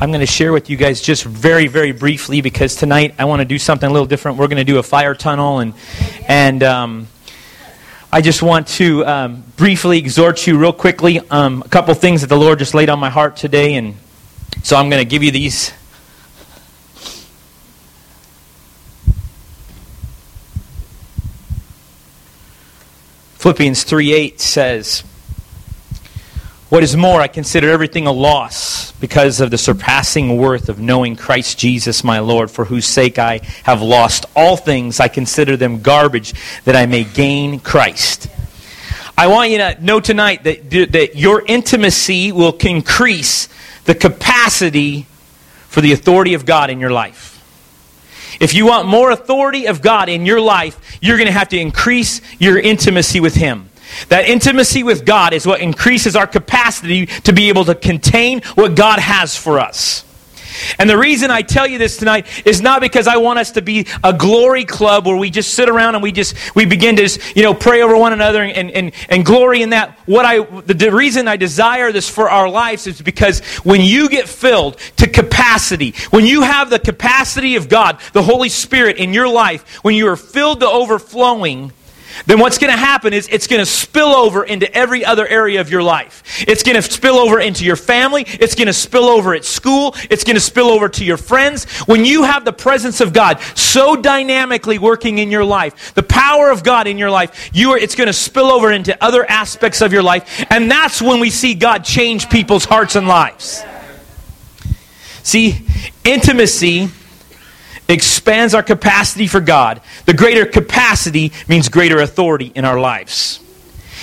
I'm going to share with you guys just very, very briefly because tonight I want to do something a little different. We're going to do a fire tunnel, and and um, I just want to um, briefly exhort you, real quickly, um, a couple things that the Lord just laid on my heart today, and so I'm going to give you these. Philippians 3 8 says, what is more, I consider everything a loss because of the surpassing worth of knowing Christ Jesus my Lord, for whose sake I have lost all things. I consider them garbage that I may gain Christ. I want you to know tonight that, that your intimacy will increase the capacity for the authority of God in your life. If you want more authority of God in your life, you're going to have to increase your intimacy with Him. That intimacy with God is what increases our capacity to be able to contain what God has for us. And the reason I tell you this tonight is not because I want us to be a glory club where we just sit around and we just we begin to just, you know pray over one another and, and, and glory in that. What I the, the reason I desire this for our lives is because when you get filled to capacity, when you have the capacity of God, the Holy Spirit in your life, when you are filled to overflowing, then what's going to happen is it's going to spill over into every other area of your life. It's going to spill over into your family. It's going to spill over at school. It's going to spill over to your friends. When you have the presence of God so dynamically working in your life, the power of God in your life, you are, it's going to spill over into other aspects of your life. And that's when we see God change people's hearts and lives. See, intimacy expands our capacity for God. The greater capacity means greater authority in our lives.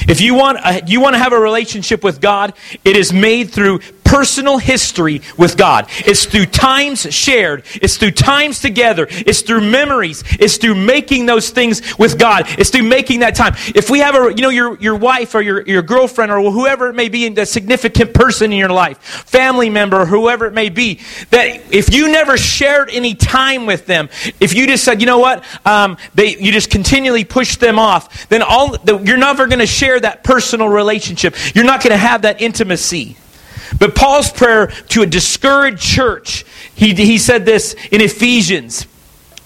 If you want, a, you want to have a relationship with God, it is made through personal history with God. It's through times shared. It's through times together. It's through memories. It's through making those things with God. It's through making that time. If we have a, you know, your, your wife or your, your girlfriend or whoever it may be, a significant person in your life, family member, whoever it may be, that if you never shared any time with them, if you just said, you know what, um, they, you just continually push them off, then all, you're never going to share that personal relationship. You're not going to have that intimacy. But Paul's prayer to a discouraged church, he, he said this in Ephesians.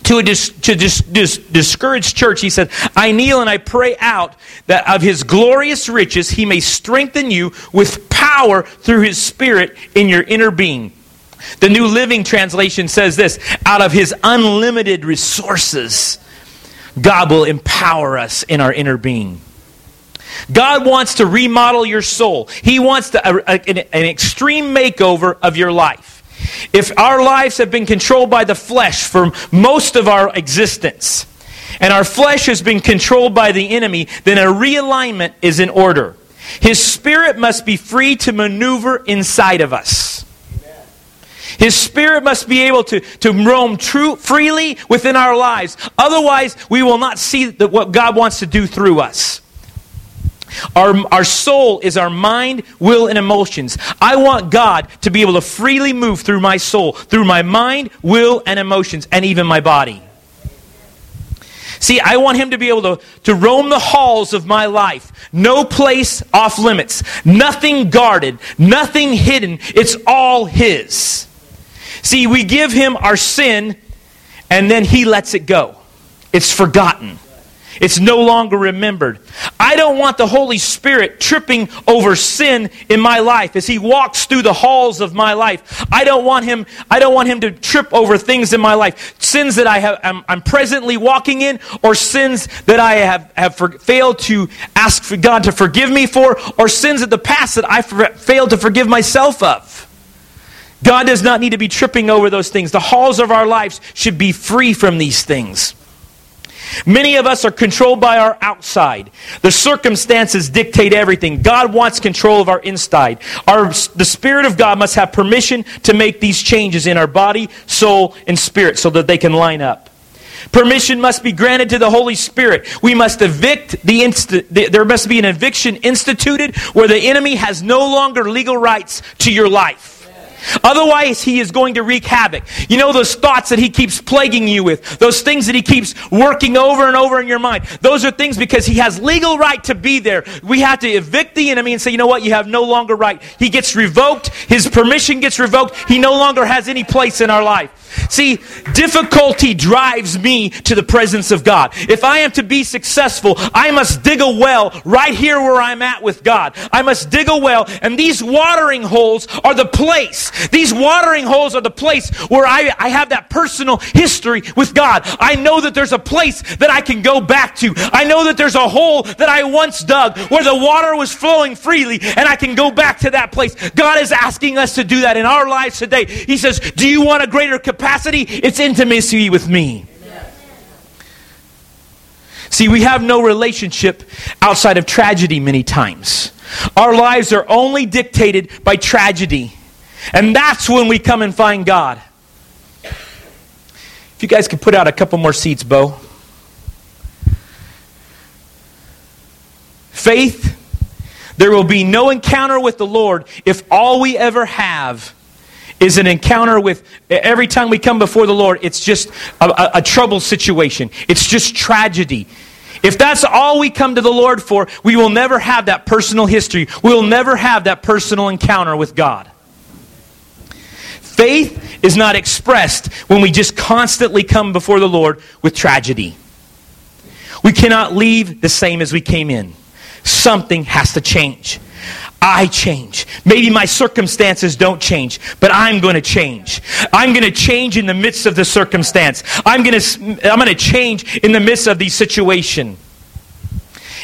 To a dis, to dis, dis, discouraged church, he said, I kneel and I pray out that of his glorious riches he may strengthen you with power through his spirit in your inner being. The New Living Translation says this out of his unlimited resources, God will empower us in our inner being. God wants to remodel your soul. He wants to, a, a, an, an extreme makeover of your life. If our lives have been controlled by the flesh for most of our existence, and our flesh has been controlled by the enemy, then a realignment is in order. His spirit must be free to maneuver inside of us. His spirit must be able to, to roam true, freely within our lives. Otherwise, we will not see the, what God wants to do through us. Our, our soul is our mind, will, and emotions. I want God to be able to freely move through my soul, through my mind, will, and emotions, and even my body. See, I want him to be able to, to roam the halls of my life. No place off limits. Nothing guarded. Nothing hidden. It's all his. See, we give him our sin, and then he lets it go. It's forgotten. It's no longer remembered. I don't want the Holy Spirit tripping over sin in my life as he walks through the halls of my life. I don't want him I don't want him to trip over things in my life. Sins that I have I'm, I'm presently walking in or sins that I have have for, failed to ask for God to forgive me for or sins of the past that I for, failed to forgive myself of. God does not need to be tripping over those things. The halls of our lives should be free from these things. Many of us are controlled by our outside. The circumstances dictate everything. God wants control of our inside. Our, the Spirit of God must have permission to make these changes in our body, soul, and spirit so that they can line up. Permission must be granted to the Holy Spirit. We must evict the, inst- there must be an eviction instituted where the enemy has no longer legal rights to your life. Otherwise, he is going to wreak havoc. You know those thoughts that he keeps plaguing you with, those things that he keeps working over and over in your mind. Those are things because he has legal right to be there. We have to evict the enemy and say, you know what, you have no longer right. He gets revoked, his permission gets revoked, he no longer has any place in our life. See, difficulty drives me to the presence of God. If I am to be successful, I must dig a well right here where I'm at with God. I must dig a well, and these watering holes are the place. These watering holes are the place where I, I have that personal history with God. I know that there's a place that I can go back to. I know that there's a hole that I once dug where the water was flowing freely, and I can go back to that place. God is asking us to do that in our lives today. He says, Do you want a greater capacity? capacity, it's intimacy with me. See, we have no relationship outside of tragedy many times. Our lives are only dictated by tragedy. And that's when we come and find God. If you guys could put out a couple more seats, Bo. Faith, there will be no encounter with the Lord if all we ever have is an encounter with, every time we come before the Lord, it's just a, a, a trouble situation. It's just tragedy. If that's all we come to the Lord for, we will never have that personal history. We will never have that personal encounter with God. Faith is not expressed when we just constantly come before the Lord with tragedy. We cannot leave the same as we came in. Something has to change. I change. Maybe my circumstances don't change, but I'm going to change. I'm going to change in the midst of the circumstance. I'm going to, I'm going to change in the midst of the situation.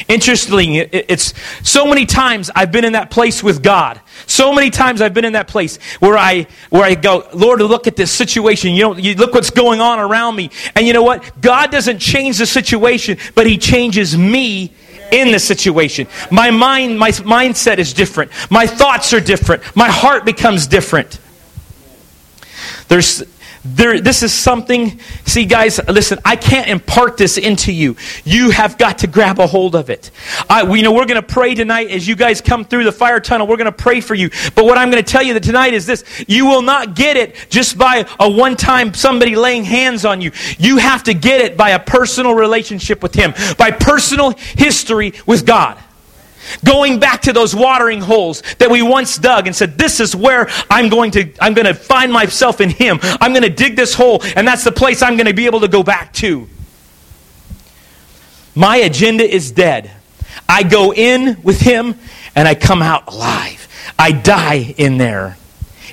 Interestingly, it's so many times I've been in that place with God. So many times I've been in that place where I where I go, Lord, look at this situation. You know, you look what's going on around me. And you know what? God doesn't change the situation, but He changes me in the situation. My mind, my mindset is different. My thoughts are different. My heart becomes different. There's there, this is something, see, guys, listen, I can't impart this into you. You have got to grab a hold of it. I, we, you know, we're going to pray tonight as you guys come through the fire tunnel. We're going to pray for you. But what I'm going to tell you that tonight is this you will not get it just by a one time somebody laying hands on you. You have to get it by a personal relationship with Him, by personal history with God. Going back to those watering holes that we once dug and said, This is where I'm going to I'm going to find myself in Him. I'm going to dig this hole, and that's the place I'm going to be able to go back to. My agenda is dead. I go in with Him and I come out alive. I die in there.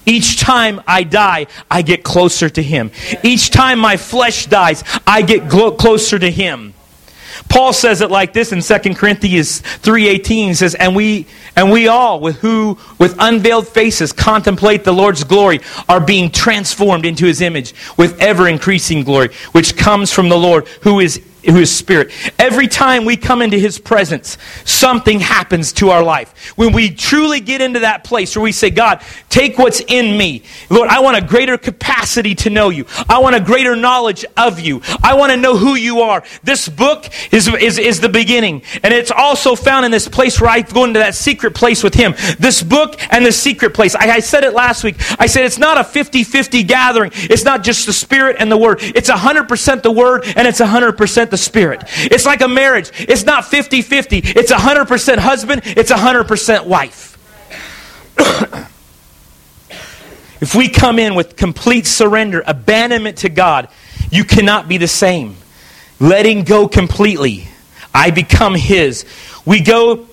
Each time I die, I get closer to Him. Each time my flesh dies, I get closer to Him. Paul says it like this in 2 Corinthians 3:18 says and we and we all with who with unveiled faces contemplate the Lord's glory are being transformed into his image with ever increasing glory which comes from the Lord who is who is spirit. Every time we come into his presence, something happens to our life. When we truly get into that place where we say, God, take what's in me. Lord, I want a greater capacity to know you. I want a greater knowledge of you. I want to know who you are. This book is, is, is the beginning. And it's also found in this place where I go into that secret place with him. This book and the secret place. I, I said it last week. I said it's not a 50-50 gathering. It's not just the spirit and the word. It's 100% the word and it's 100% the Spirit. It's like a marriage. It's not 50 50. It's 100% husband, it's 100% wife. if we come in with complete surrender, abandonment to God, you cannot be the same. Letting go completely. I become His. We go,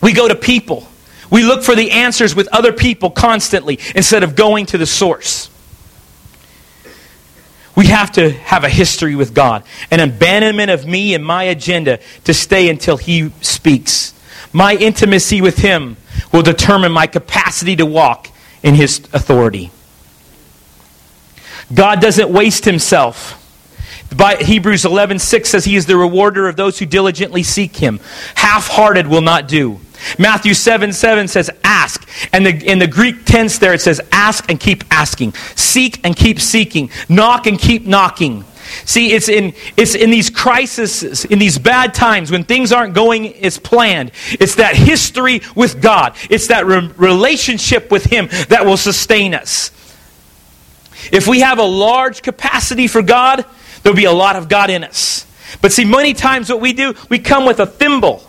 we go to people. We look for the answers with other people constantly instead of going to the source. We have to have a history with God, an abandonment of me and my agenda to stay until He speaks. My intimacy with Him will determine my capacity to walk in His authority. God doesn't waste Himself. By Hebrews 11:6 says he is the rewarder of those who diligently seek him. Half-hearted will not do. Matthew 7 7 says, ask. And the, in the Greek tense there, it says, ask and keep asking. Seek and keep seeking. Knock and keep knocking. See, it's in, it's in these crises, in these bad times when things aren't going as planned. It's that history with God. It's that re- relationship with Him that will sustain us. If we have a large capacity for God, there'll be a lot of God in us. But see, many times what we do, we come with a thimble.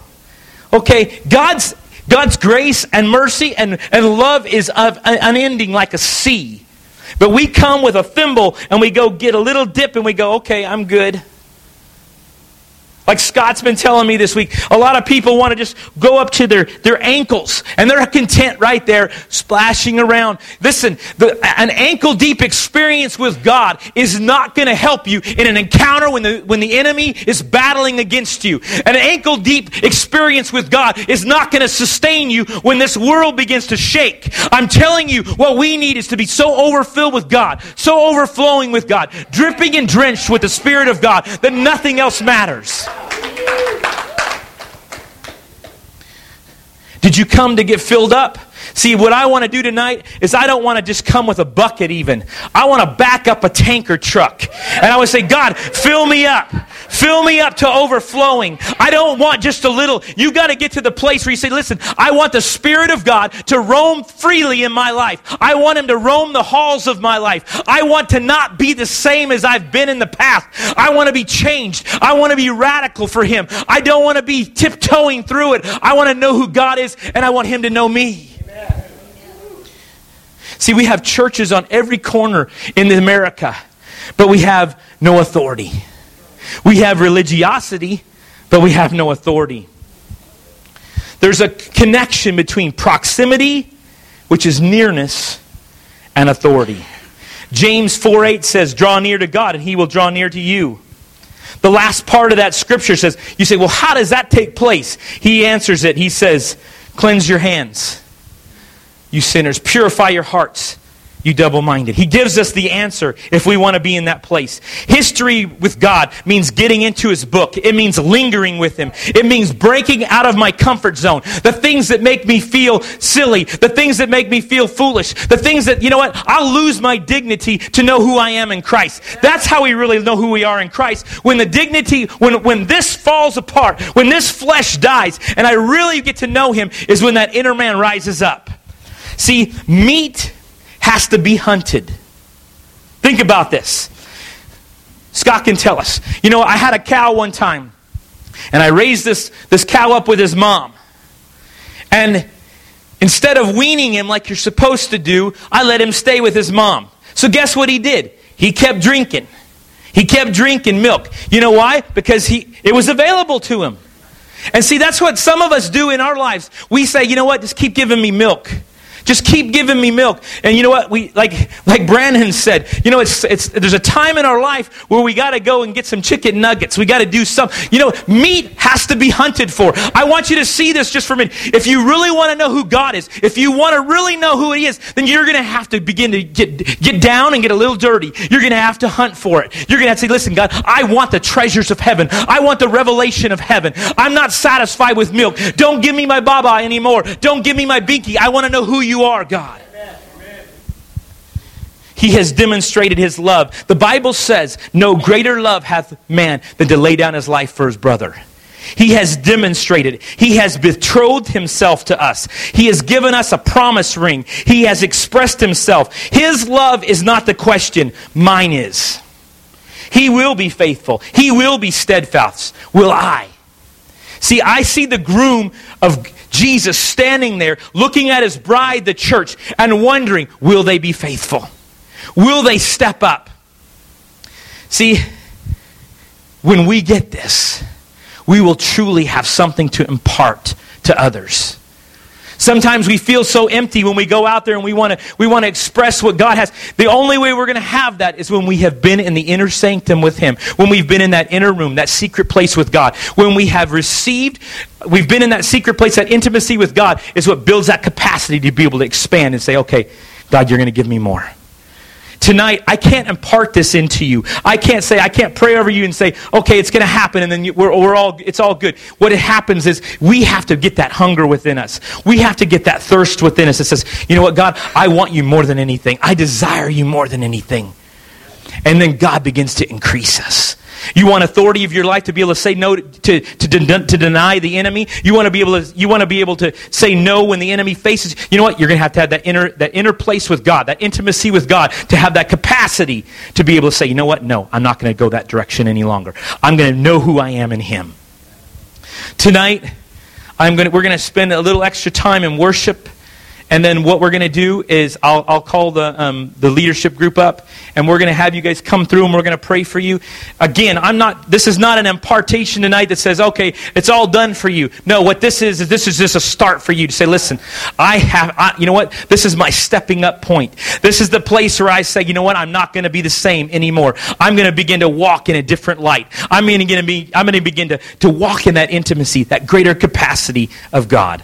Okay, God's, God's grace and mercy and, and love is unending like a sea. But we come with a thimble and we go get a little dip and we go, okay, I'm good. Like Scott's been telling me this week, a lot of people want to just go up to their, their ankles and they're content right there splashing around. Listen, the, an ankle deep experience with God is not going to help you in an encounter when the, when the enemy is battling against you. An ankle deep experience with God is not going to sustain you when this world begins to shake. I'm telling you, what we need is to be so overfilled with God, so overflowing with God, dripping and drenched with the Spirit of God that nothing else matters. Did you come to get filled up? See, what I want to do tonight is I don't want to just come with a bucket even. I want to back up a tanker truck. And I would say, God, fill me up. Fill me up to overflowing. I don't want just a little. You got to get to the place where you say, listen, I want the Spirit of God to roam freely in my life. I want Him to roam the halls of my life. I want to not be the same as I've been in the past. I want to be changed. I want to be radical for Him. I don't want to be tiptoeing through it. I want to know who God is and I want Him to know me. See, we have churches on every corner in America, but we have no authority. We have religiosity, but we have no authority. There's a connection between proximity, which is nearness, and authority. James 4 8 says, Draw near to God, and he will draw near to you. The last part of that scripture says, You say, Well, how does that take place? He answers it. He says, Cleanse your hands you sinners. Purify your hearts, you double minded. He gives us the answer if we want to be in that place. History with God means getting into His book, it means lingering with Him, it means breaking out of my comfort zone. The things that make me feel silly, the things that make me feel foolish, the things that, you know what, I'll lose my dignity to know who I am in Christ. That's how we really know who we are in Christ. When the dignity, when, when this falls apart, when this flesh dies, and I really get to know Him, is when that inner man rises up. See, meat has to be hunted. Think about this. Scott can tell us. You know, I had a cow one time, and I raised this, this cow up with his mom. And instead of weaning him like you're supposed to do, I let him stay with his mom. So guess what he did? He kept drinking. He kept drinking milk. You know why? Because he, it was available to him. And see, that's what some of us do in our lives. We say, you know what? Just keep giving me milk. Just keep giving me milk. And you know what? We like like Brandon said, you know, it's it's there's a time in our life where we got to go and get some chicken nuggets. We got to do some. You know, meat has to be hunted for. I want you to see this just for a minute. If you really want to know who God is, if you want to really know who he is, then you're going to have to begin to get get down and get a little dirty. You're going to have to hunt for it. You're going to have to say, "Listen, God, I want the treasures of heaven. I want the revelation of heaven. I'm not satisfied with milk. Don't give me my baba anymore. Don't give me my binky. I want to know who you you are, God. He has demonstrated his love. The Bible says, No greater love hath man than to lay down his life for his brother. He has demonstrated. He has betrothed himself to us. He has given us a promise ring. He has expressed himself. His love is not the question, mine is. He will be faithful. He will be steadfast. Will I? See, I see the groom of Jesus standing there looking at his bride, the church, and wondering, will they be faithful? Will they step up? See, when we get this, we will truly have something to impart to others. Sometimes we feel so empty when we go out there and we want to we want to express what God has. The only way we're going to have that is when we have been in the inner sanctum with him. When we've been in that inner room, that secret place with God. When we have received we've been in that secret place, that intimacy with God is what builds that capacity to be able to expand and say, "Okay, God, you're going to give me more." Tonight, I can't impart this into you. I can't say, I can't pray over you and say, okay, it's going to happen and then you, we're, we're all, it's all good. What it happens is we have to get that hunger within us. We have to get that thirst within us that says, you know what, God, I want you more than anything. I desire you more than anything. And then God begins to increase us. You want authority of your life to be able to say no to, to, to, to deny the enemy. You want to be able to you want to be able to say no when the enemy faces. You know what? You're going to have to have that inner that inner place with God, that intimacy with God, to have that capacity to be able to say, you know what? No, I'm not going to go that direction any longer. I'm going to know who I am in Him. Tonight, I'm going to, we're going to spend a little extra time in worship. And then what we're going to do is I'll, I'll call the, um, the leadership group up, and we're going to have you guys come through, and we're going to pray for you. Again, I'm not. This is not an impartation tonight that says, "Okay, it's all done for you." No, what this is is this is just a start for you to say, "Listen, I have. I, you know what? This is my stepping up point. This is the place where I say, you know what? I'm not going to be the same anymore. I'm going to begin to walk in a different light. I'm going to be. I'm going to begin to to walk in that intimacy, that greater capacity of God."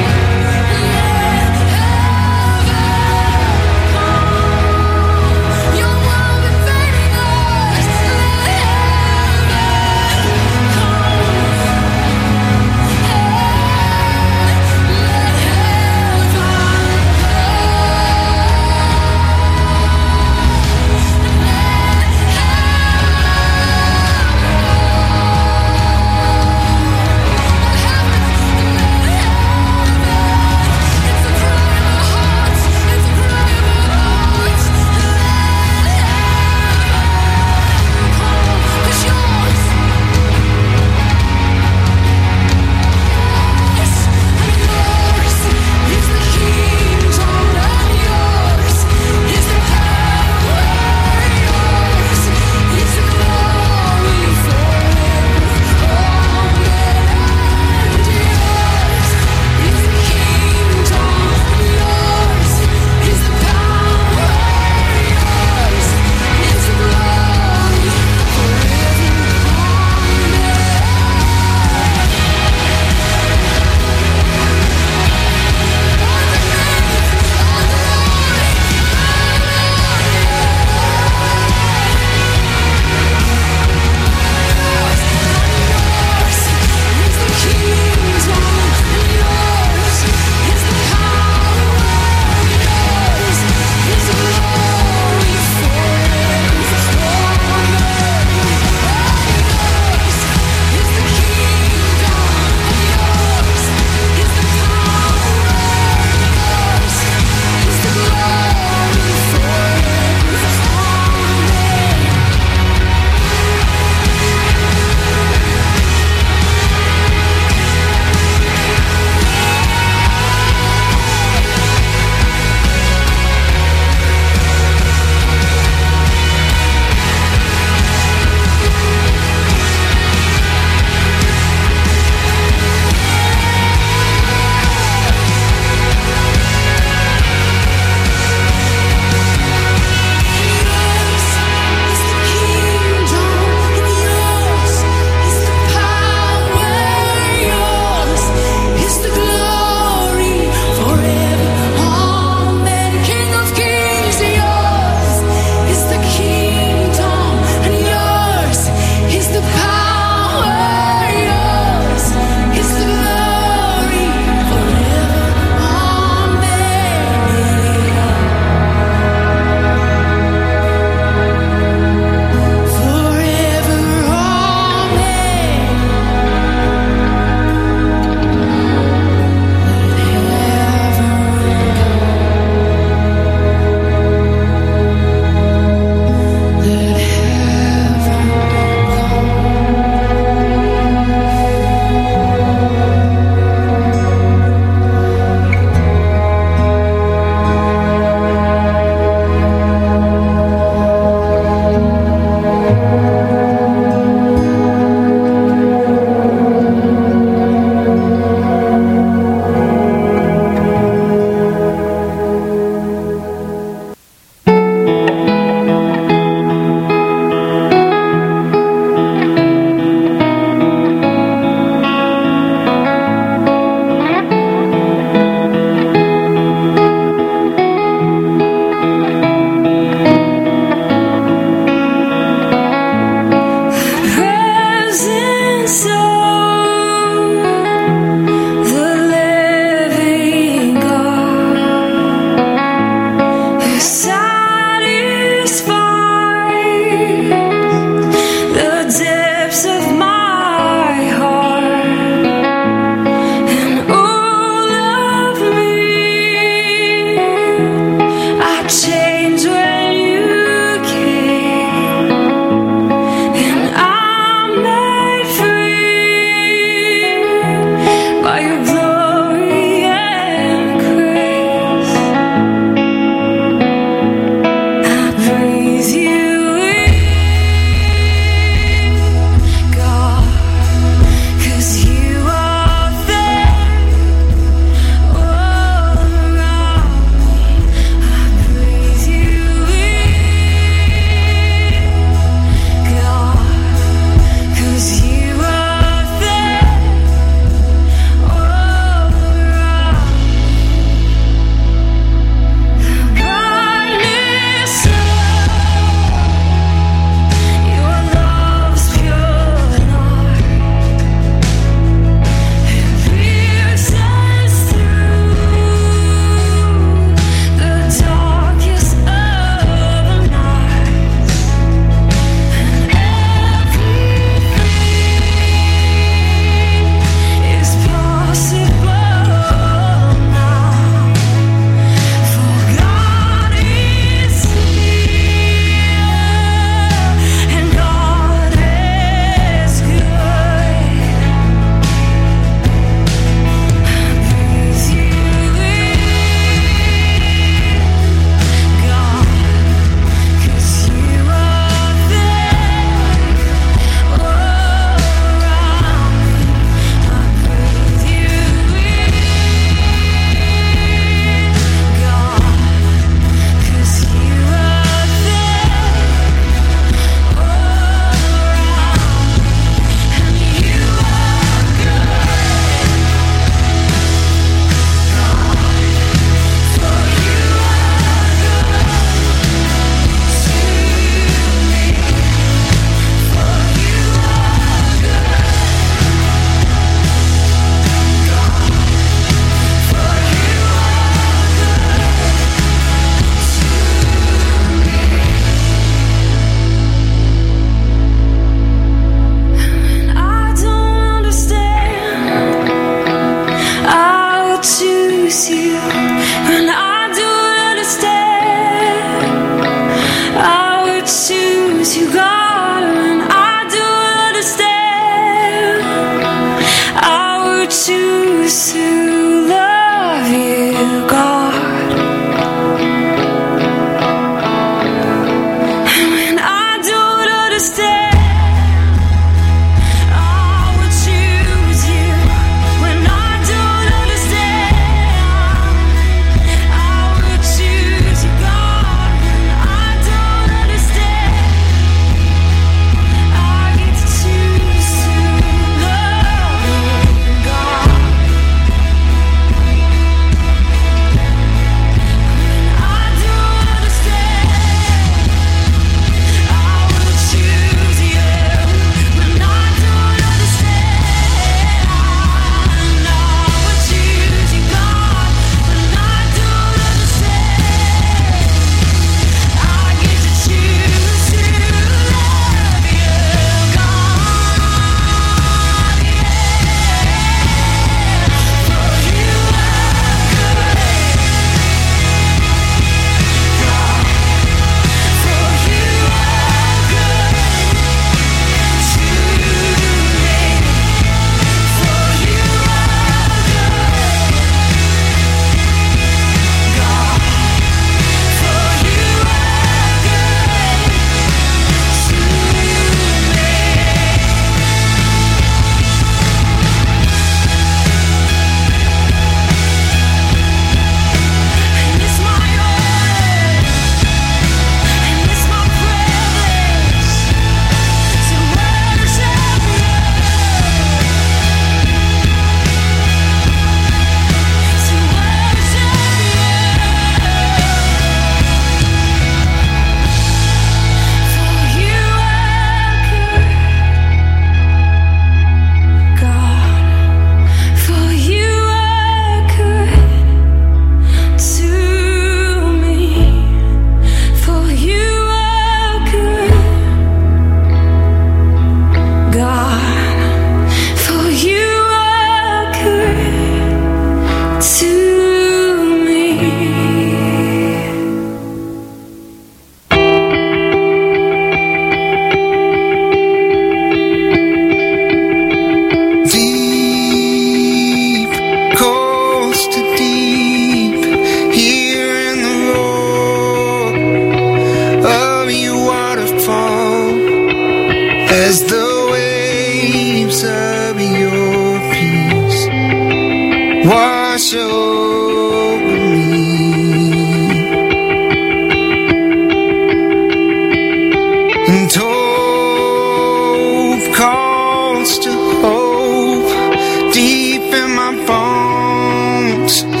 wants to hope deep in my bones.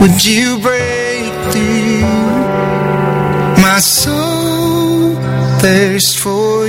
Would you break through my soul thirst for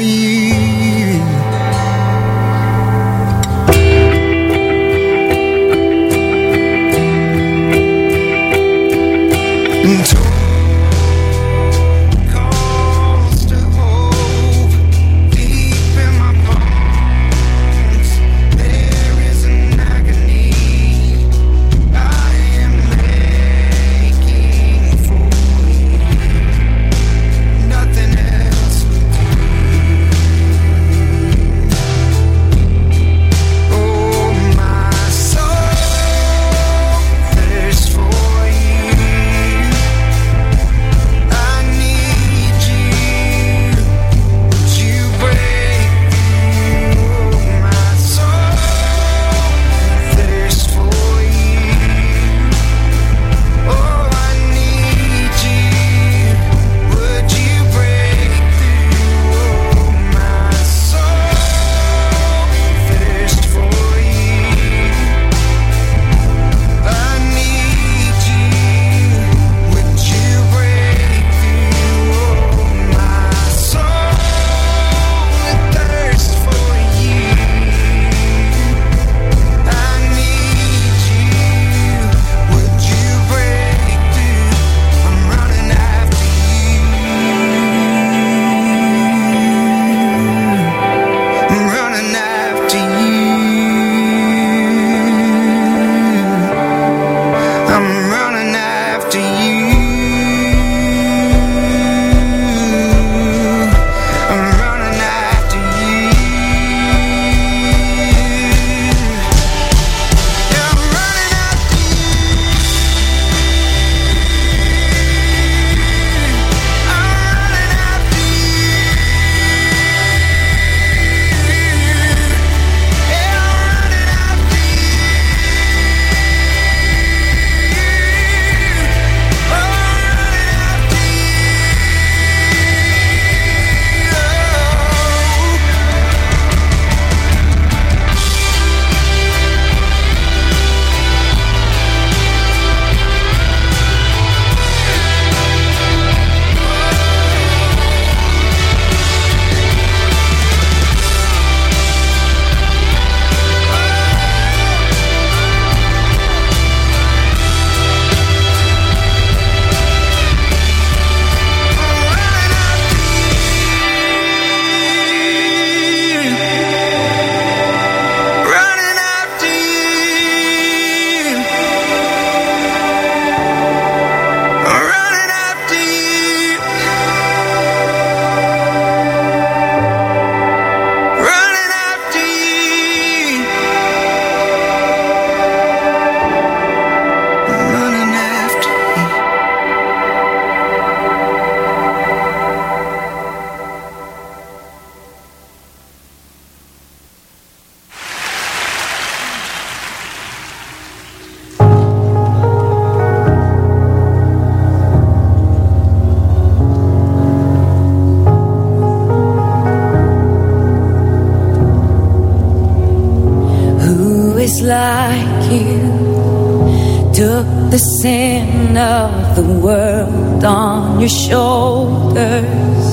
of the world on your shoulders.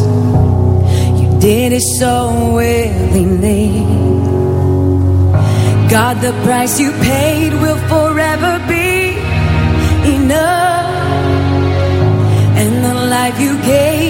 You did it so willingly. God, the price you paid will forever be enough. And the life you gave,